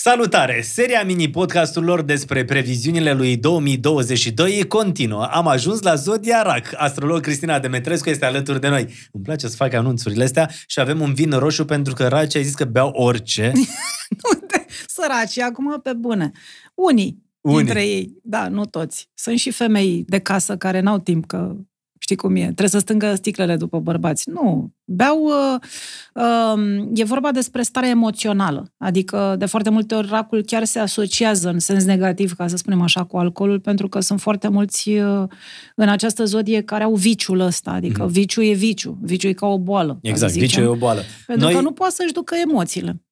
Salutare! Seria mini-podcasturilor despre previziunile lui 2022 continuă. Am ajuns la Zodia Rac. Astrolog Cristina Demetrescu este alături de noi. Îmi place să fac anunțurile astea și avem un vin roșu pentru că Raci a zis că beau orice. Săraci, acum pe bune. Unii, Unii dintre ei, da, nu toți. Sunt și femei de casă care n-au timp că Știi cum e? Trebuie să stângă sticlele după bărbați. Nu. Beau... Uh, uh, e vorba despre starea emoțională. Adică, de foarte multe ori, racul chiar se asociază în sens negativ, ca să spunem așa, cu alcoolul, pentru că sunt foarte mulți uh, în această zodie care au viciul ăsta. Adică mm. viciul e viciu. Viciul e ca o boală. Exact, viciul e o boală. Pentru Noi... că nu poate să-și ducă emoțiile.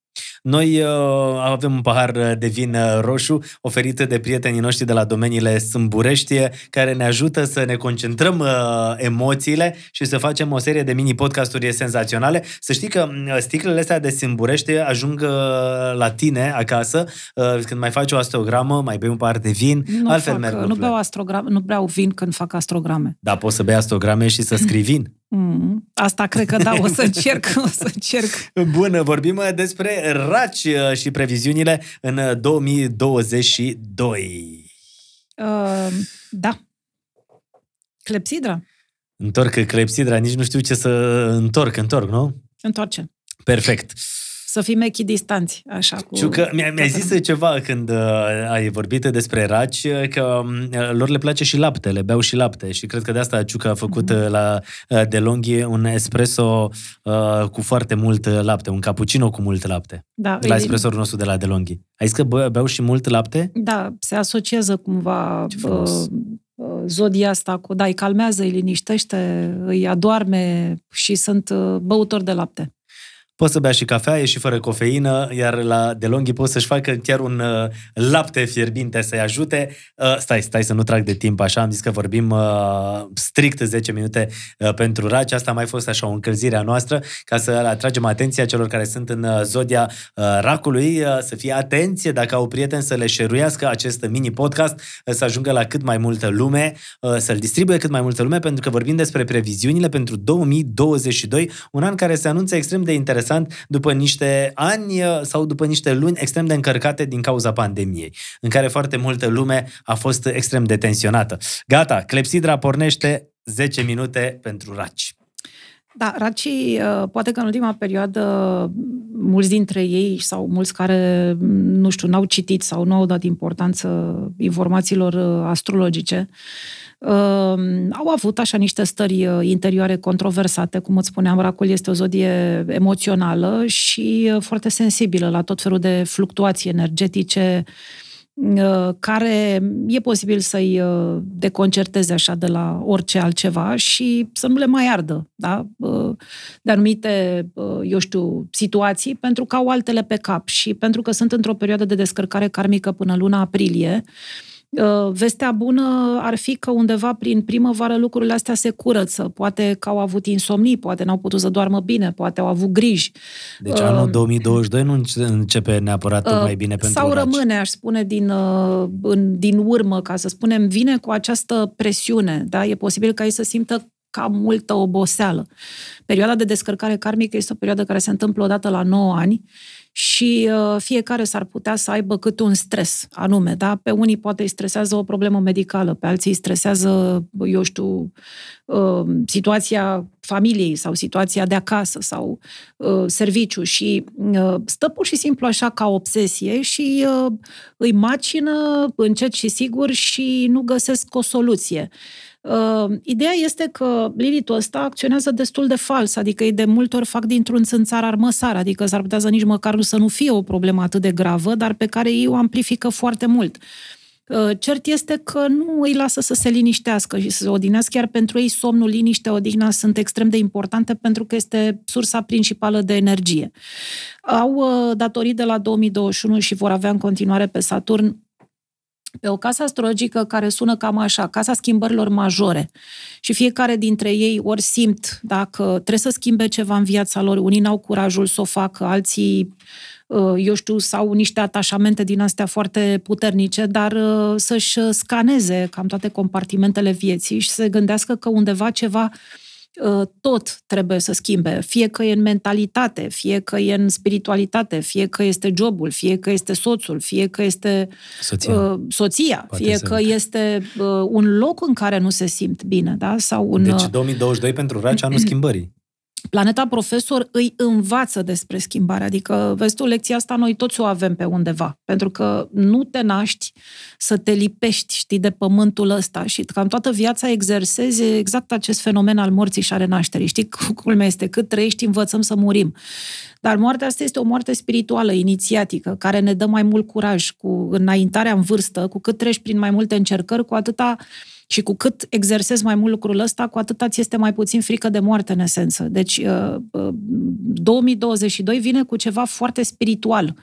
Noi uh, avem un pahar de vin uh, roșu oferit de prietenii noștri de la domeniile Sâmburești, care ne ajută să ne concentrăm uh, emoțiile și să facem o serie de mini-podcasturi senzaționale. Să știi că uh, sticlele astea de Sâmburești ajung uh, la tine acasă, uh, când mai faci o astrogramă, mai bei un pahar de vin, nu altfel fac, merg Nu beau, astrogram, nu beau vin când fac astrograme. Da, poți să bei astrograme și să scrii vin. Mm, asta cred că da, o să încerc, o să încerc. Bun, vorbim despre raci uh, și previziunile în 2022. Uh, da. Clepsidra. Întorc clepsidra, nici nu știu ce să întorc, întorc, nu? Întoarce. Perfect să fim echidistanți, așa cu... Știu că mi-a, mi zis ceva când uh, ai vorbit despre raci, uh, că uh, lor le place și laptele, beau și lapte și cred că de asta Ciucă a făcut mm-hmm. la uh, DeLonghi un espresso uh, cu foarte mult lapte, un cappuccino cu mult lapte. Da, de la espresorul nostru de la DeLonghi. Ai zis că beau și mult lapte? Da, se asociază cumva uh, zodia asta cu, da, îi calmează, îi liniștește, îi adoarme și sunt băutori de lapte. Poți să bea și cafea, e și fără cofeină, iar la DeLonghi poți să-și facă chiar un uh, lapte fierbinte să-i ajute. Uh, stai, stai să nu trag de timp așa, am zis că vorbim uh, strict 10 minute uh, pentru raci. Asta a mai fost așa o încălzire a noastră ca să atragem atenția celor care sunt în uh, zodia uh, racului, uh, să fie atenție dacă au prieteni să le șeruiască acest mini-podcast, uh, să ajungă la cât mai multă lume, uh, să-l distribuie cât mai multă lume, pentru că vorbim despre previziunile pentru 2022, un an care se anunță extrem de interesant interesant după niște ani uh, sau după niște luni extrem de încărcate din cauza pandemiei, în care foarte multă lume a fost extrem de tensionată. Gata, Clepsidra pornește 10 minute pentru raci. Da, racii, uh, poate că în ultima perioadă mulți dintre ei sau mulți care, nu știu, n-au citit sau nu au dat importanță informațiilor uh, astrologice, Uh, au avut așa niște stări uh, interioare controversate, cum îți spuneam, racul este o zodie emoțională și uh, foarte sensibilă la tot felul de fluctuații energetice uh, care e posibil să-i deconcerteze așa de la orice altceva și să nu le mai ardă, da? De anumite, eu știu, situații, pentru că au altele pe cap și pentru că sunt într-o perioadă de descărcare karmică până luna aprilie, Uh, vestea bună ar fi că undeva prin primăvară lucrurile astea se curăță. Poate că au avut insomnii, poate n-au putut să doarmă bine, poate au avut griji. Deci anul 2022 uh, nu începe neapărat uh, mai bine pentru Sau rămâne, aș spune, din, în, din urmă, ca să spunem, vine cu această presiune. Da? E posibil ca ei să simtă ca multă oboseală. Perioada de descărcare karmică este o perioadă care se întâmplă odată la 9 ani și uh, fiecare s-ar putea să aibă cât un stres anume, da? Pe unii poate îi stresează o problemă medicală, pe alții îi stresează, eu știu, uh, situația familiei sau situația de acasă sau uh, serviciu și uh, stă pur și simplu așa ca obsesie și uh, îi macină încet și sigur și nu găsesc o soluție. Uh, ideea este că Lilith ăsta acționează destul de fals, adică ei de multe ori fac dintr-un țânțar armăsar, adică s-ar putea să nici măcar nu să nu fie o problemă atât de gravă, dar pe care ei o amplifică foarte mult. Uh, cert este că nu îi lasă să se liniștească și să se odinească, chiar pentru ei somnul, liniște, odihna sunt extrem de importante pentru că este sursa principală de energie. Au uh, datorii de la 2021 și vor avea în continuare pe Saturn pe o casă astrologică care sună cam așa, casa schimbărilor majore. Și fiecare dintre ei ori simt dacă trebuie să schimbe ceva în viața lor, unii n-au curajul să o facă, alții uh, eu știu, sau niște atașamente din astea foarte puternice, dar uh, să-și scaneze cam toate compartimentele vieții și să se gândească că undeva ceva uh, tot trebuie să schimbe, fie că e în mentalitate, fie că e în spiritualitate, fie că este jobul, fie că este soțul, fie că este Soția. uh, soția Poate fie să- că este uh, un loc în care nu se simt bine, da? Sau un Deci uh, 2022 pentru Raci anul schimbării. Planeta Profesor îi învață despre schimbare. Adică, vezi tu, lecția asta noi toți o avem pe undeva. Pentru că nu te naști să te lipești, știi, de pământul ăsta și cam toată viața exersezi exact acest fenomen al morții și a renașterii. Știi, culmea este cât trăiești, învățăm să murim. Dar moartea asta este o moarte spirituală, inițiatică, care ne dă mai mult curaj cu înaintarea în vârstă, cu cât treci prin mai multe încercări, cu atâta și cu cât exersezi mai mult lucrul ăsta, cu atâta ți este mai puțin frică de moarte, în esență. Deci, uh, uh, 2022 vine cu ceva foarte spiritual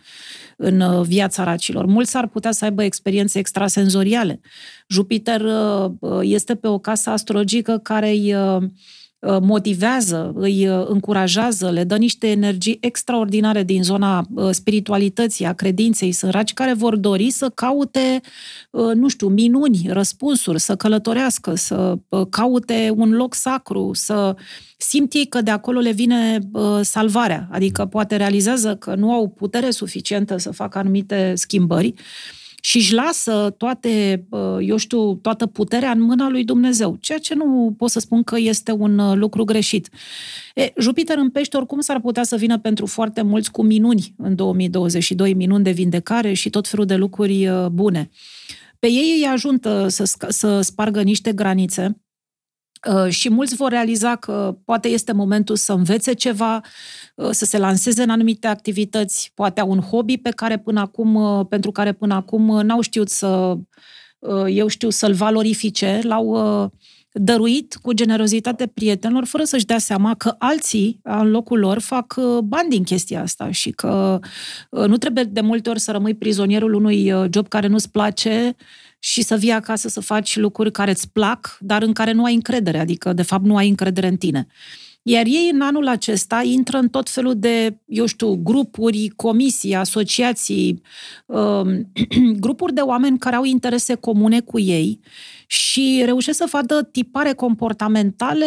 în uh, viața racilor. Mulți ar putea să aibă experiențe extrasenzoriale. Jupiter uh, uh, este pe o casă astrologică care îi uh, uh, motivează, îi uh, încurajează, le dă niște energii extraordinare din zona uh, spiritualității, a credinței. Sunt raci care vor dori să caute, uh, nu știu, minuni, răspunsuri, să călătorească, să uh, caute un loc sacru, să simt ei că de acolo le vine uh, salvarea. Adică poate realizează că nu au putere suficientă să facă anumite schimbări și își lasă toate, uh, eu știu, toată puterea în mâna lui Dumnezeu, ceea ce nu pot să spun că este un uh, lucru greșit. E, Jupiter în pești oricum s-ar putea să vină pentru foarte mulți cu minuni în 2022, minuni de vindecare și tot felul de lucruri uh, bune. Pe ei îi ajută să, sc- să spargă niște granițe, Uh, și mulți vor realiza că poate este momentul să învețe ceva, uh, să se lanseze în anumite activități, poate au un hobby pe care până acum, uh, pentru care până acum uh, n-au știut să, uh, eu știu, să-l valorifice, l-au uh, dăruit cu generozitate prietenilor, fără să-și dea seama că alții, în locul lor, fac uh, bani din chestia asta și că uh, nu trebuie de multe ori să rămâi prizonierul unui uh, job care nu-ți place și să vii acasă să faci lucruri care îți plac, dar în care nu ai încredere, adică, de fapt, nu ai încredere în tine. Iar ei, în anul acesta, intră în tot felul de, eu știu, grupuri, comisii, asociații, um, grupuri de oameni care au interese comune cu ei și reușesc să vadă tipare comportamentale,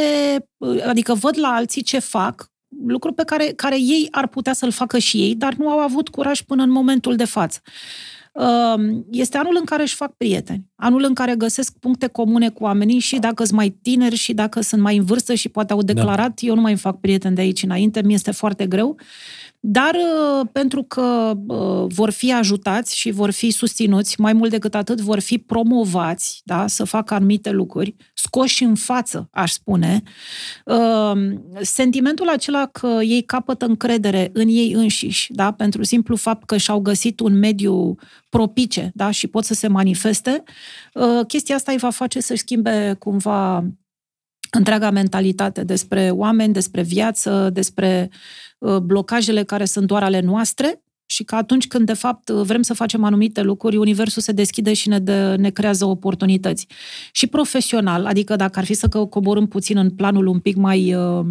uh, adică văd la alții ce fac, lucru pe care, care ei ar putea să-l facă și ei, dar nu au avut curaj până în momentul de față. Um, Este anul în care își fac prieteni, anul în care găsesc puncte comune cu oamenii și dacă sunt mai tineri și dacă sunt mai în vârstă și poate au declarat, da. eu nu mai îmi fac prieteni de aici înainte, mi este foarte greu, dar uh, pentru că uh, vor fi ajutați și vor fi susținuți, mai mult decât atât, vor fi promovați da, să facă anumite lucruri, scoși în față, aș spune, uh, sentimentul acela că ei capătă încredere în ei înșiși, da, pentru simplu fapt că și-au găsit un mediu propice da, și pot să se manifeste, uh, chestia asta îi va face să-și schimbe cumva întreaga mentalitate despre oameni, despre viață, despre uh, blocajele care sunt doar ale noastre și că atunci când, de fapt, vrem să facem anumite lucruri, Universul se deschide și ne, dă, ne creează oportunități. Și profesional, adică dacă ar fi să coborâm puțin în planul un pic mai, uh,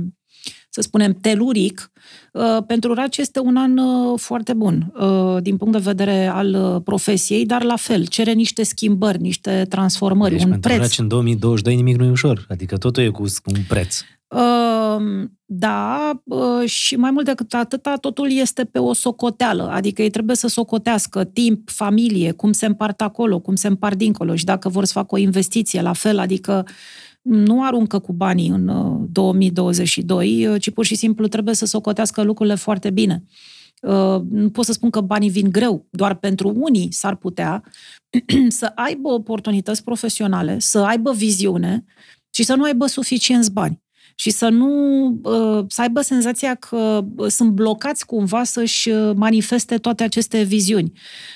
să spunem, teluric, uh, pentru Raci este un an uh, foarte bun uh, din punct de vedere al uh, profesiei, dar la fel, cere niște schimbări, niște transformări, Deci un pentru preț. Raci în 2022 nimic nu e ușor. Adică totul e cu un preț. Uh, Da, uh, și mai mult decât atâta, totul este pe o socoteală, adică ei trebuie să socotească timp, familie, cum se împart acolo, cum se împart dincolo și dacă vor să facă o investiție la fel, adică nu aruncă cu banii în uh, 2022, uh, ci pur și simplu trebuie să socotească lucrurile foarte bine. Uh, nu pot să spun că banii vin greu, doar pentru unii s-ar putea să aibă oportunități profesionale, să aibă viziune și să nu aibă suficienți bani și să nu să aibă senzația că sunt blocați cumva să-și manifeste toate aceste viziuni.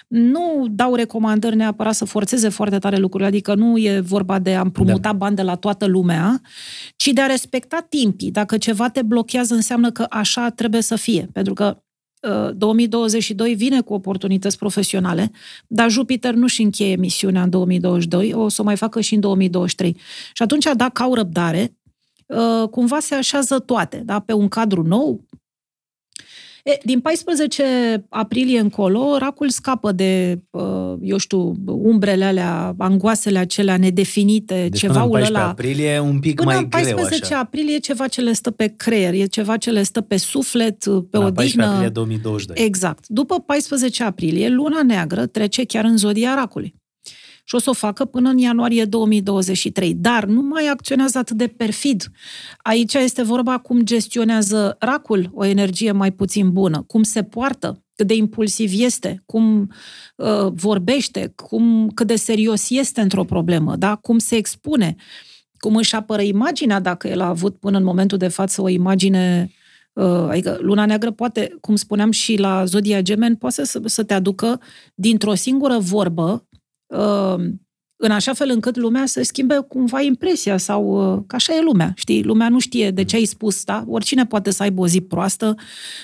Nu dau recomandări neapărat să forțeze foarte tare lucrurile, adică nu e vorba de a împrumuta da. bani de la toată lumea, ci de a respecta timpii. Dacă ceva te blochează, înseamnă că așa trebuie să fie. Pentru că 2022 vine cu oportunități profesionale, dar Jupiter nu-și încheie misiunea în 2022, o să o mai facă și în 2023. Și atunci, dacă au răbdare, cumva se așează toate, da? pe un cadru nou. E, din 14 aprilie încolo, racul scapă de, uh, eu știu, umbrele alea, angoasele acelea nedefinite, deci ceva până în 14 ăla. aprilie un pic Până mai în 14 greu așa. aprilie e ceva ce le stă pe creier, e ceva ce le stă pe suflet, pe Până în 14 odihnă. aprilie 2022. Exact. După 14 aprilie, luna neagră trece chiar în zodia racului. Și o să o facă până în ianuarie 2023. Dar nu mai acționează atât de perfid. Aici este vorba cum gestionează racul o energie mai puțin bună, cum se poartă, cât de impulsiv este, cum uh, vorbește, cum, cât de serios este într-o problemă, da? cum se expune, cum își apără imaginea, dacă el a avut până în momentul de față o imagine Uh, adică luna neagră poate, cum spuneam și la Zodia Gemen, poate să, să te aducă dintr-o singură vorbă uh, în așa fel încât lumea să schimbe cumva impresia sau uh, că așa e lumea, știi? Lumea nu știe de ce ai spus, da? Oricine poate să aibă o zi proastă,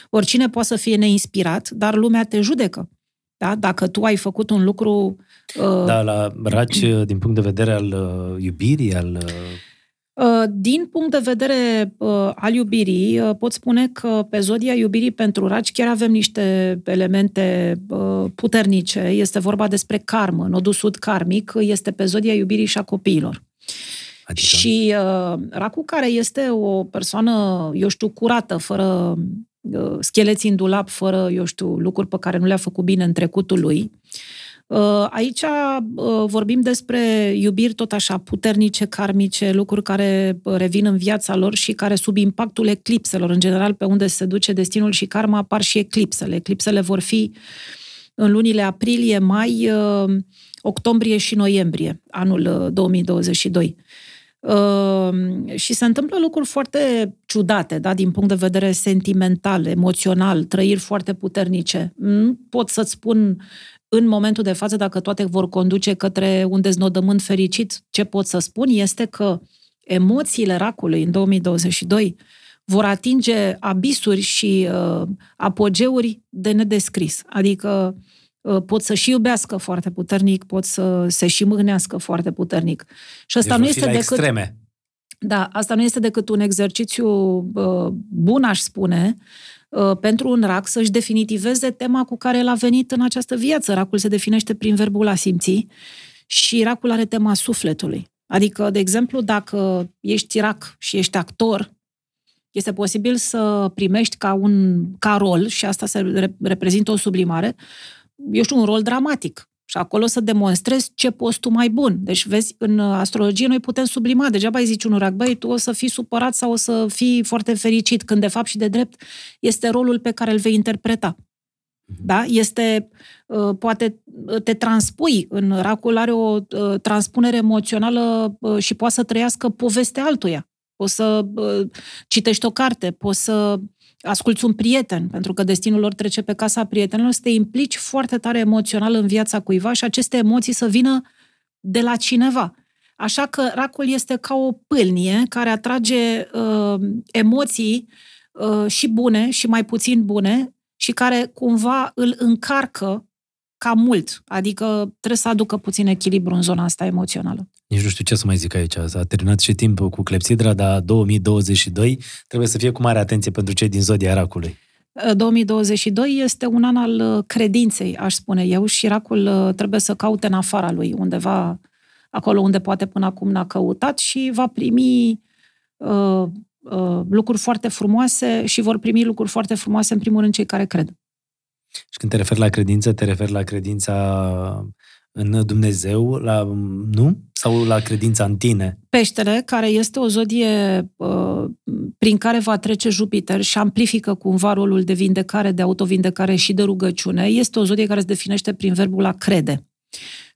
oricine poate să fie neinspirat, dar lumea te judecă. Da? Dacă tu ai făcut un lucru... Uh... Da, la raci, din punct de vedere al uh, iubirii, al... Uh din punct de vedere uh, al iubirii, uh, pot spune că pe zodia iubirii pentru raci chiar avem niște elemente uh, puternice. Este vorba despre karmă, nodul sud karmic este pe zodia iubirii și a copiilor. Adică? Și uh, racul care este o persoană, eu știu, curată, fără uh, scheleți în dulap, fără, eu știu, lucruri pe care nu le-a făcut bine în trecutul lui, Uh, aici uh, vorbim despre iubiri tot așa puternice, karmice, lucruri care uh, revin în viața lor și care sub impactul eclipselor, în general pe unde se duce destinul și karma, apar și eclipsele. Eclipsele vor fi în lunile aprilie, mai, octombrie și noiembrie, anul 2022. Uh, și se întâmplă lucruri foarte ciudate, da, din punct de vedere sentimental, emoțional, trăiri foarte puternice. Nu pot să-ți spun în momentul de față, dacă toate vor conduce către un deznodământ fericit, ce pot să spun este că emoțiile racului în 2022 vor atinge abisuri și uh, apogeuri de nedescris. Adică uh, pot să și iubească foarte puternic, pot să se și mâhnească foarte puternic. Și asta deci nu este decât... extreme. Da, asta nu este decât un exercițiu uh, bun, aș spune, Uh, pentru un rac să-și definitiveze tema cu care el a venit în această viață. Racul se definește prin verbul a simți și racul are tema sufletului. Adică, de exemplu, dacă ești rac și ești actor, este posibil să primești ca un ca rol, și asta se reprezintă o sublimare, eu știu, un rol dramatic. Și acolo să demonstrezi ce poți tu mai bun. Deci, vezi, în astrologie noi putem sublima. Degeaba îi zici unul rac, băi, tu o să fii supărat sau o să fii foarte fericit, când de fapt și de drept este rolul pe care îl vei interpreta. Mhm. Da? Este, uh, poate te transpui în racul, are o uh, transpunere emoțională uh, și poate să trăiască povestea altuia. Poți să citești o carte, poți să asculți un prieten, pentru că destinul lor trece pe casa prietenilor, să te implici foarte tare emoțional în viața cuiva și aceste emoții să vină de la cineva. Așa că racul este ca o pâlnie care atrage uh, emoții uh, și bune și mai puțin bune și care cumva îl încarcă cam mult. Adică trebuie să aducă puțin echilibru în zona asta emoțională. Nici nu știu ce să mai zic aici. S-a terminat și timpul cu clepsidra, dar 2022 trebuie să fie cu mare atenție pentru cei din zodia racului. 2022 este un an al uh, credinței, aș spune eu, și racul uh, trebuie să caute în afara lui, undeva acolo unde poate până acum n-a căutat și va primi uh, uh, lucruri foarte frumoase și vor primi lucruri foarte frumoase, în primul rând, cei care cred. Și când te referi la credință, te referi la credința în Dumnezeu, la, nu? Sau la credința în tine? Peștele, care este o zodie uh, prin care va trece Jupiter și amplifică cumva rolul de vindecare, de autovindecare și de rugăciune, este o zodie care se definește prin verbul a crede.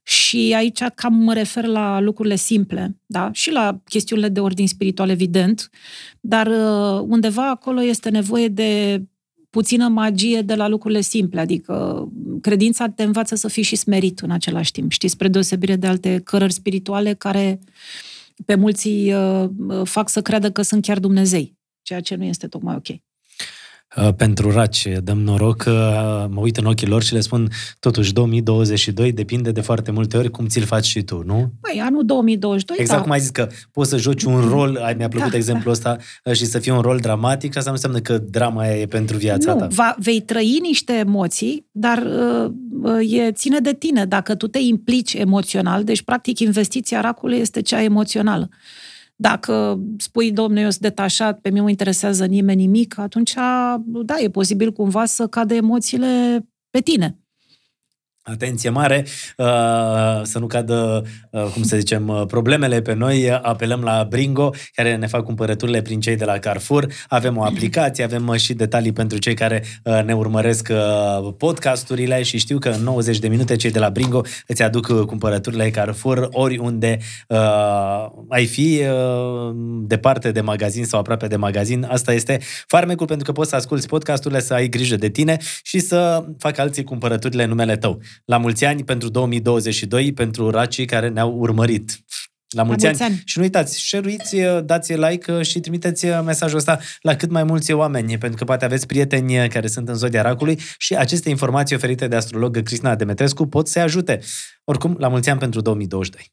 Și aici cam mă refer la lucrurile simple, da? și la chestiunile de ordin spiritual, evident, dar uh, undeva acolo este nevoie de puțină magie de la lucrurile simple, adică credința te învață să fii și smerit în același timp, știi, spre deosebire de alte cărări spirituale care pe mulți uh, fac să creadă că sunt chiar Dumnezei, ceea ce nu este tocmai ok. Uh, pentru raci dăm noroc, mă uit în ochii lor și le spun totuși 2022 depinde de foarte multe ori cum ți-l faci și tu, nu? Păi, anul 2022, Exact da. cum ai zis că poți să joci un rol, mi-a plăcut Da, exemplul ăsta, uh, și să fie un rol dramatic, asta nu înseamnă că drama aia e pentru viața nu, ta. va, vei trăi niște emoții, dar uh, uh, e ține de tine. Dacă tu te implici emoțional, deci practic investiția racului este cea emoțională. Dacă spui, domnule, eu sunt detașat, pe mine nu interesează nimeni nimic, atunci, da, e posibil cumva să cadă emoțiile pe tine. Atenție mare, uh, să nu cadă, uh, cum să zicem, uh, problemele pe noi. Apelăm la Bringo, care ne fac cumpărăturile prin cei de la Carrefour. Avem o aplicație, avem și detalii pentru cei care ne urmăresc podcasturile și știu că în 90 de minute cei de la Bringo îți aduc cumpărăturile Carrefour oriunde ai fi, departe de magazin sau aproape de magazin. Asta este farmecul pentru că poți să asculti podcasturile, să ai grijă de tine și să fac alții cumpărăturile în numele tău. La mulți ani pentru 2022, pentru racii care ne-au urmărit. La mulți, la mulți ani. ani. Și nu uitați, share-uiți, dați like și trimiteți mesajul ăsta la cât mai mulți oameni, pentru că poate aveți prieteni care sunt în zodia racului și aceste informații oferite de astrolog Cristina Demetrescu pot să ajute. Oricum, la mulți ani pentru 2022.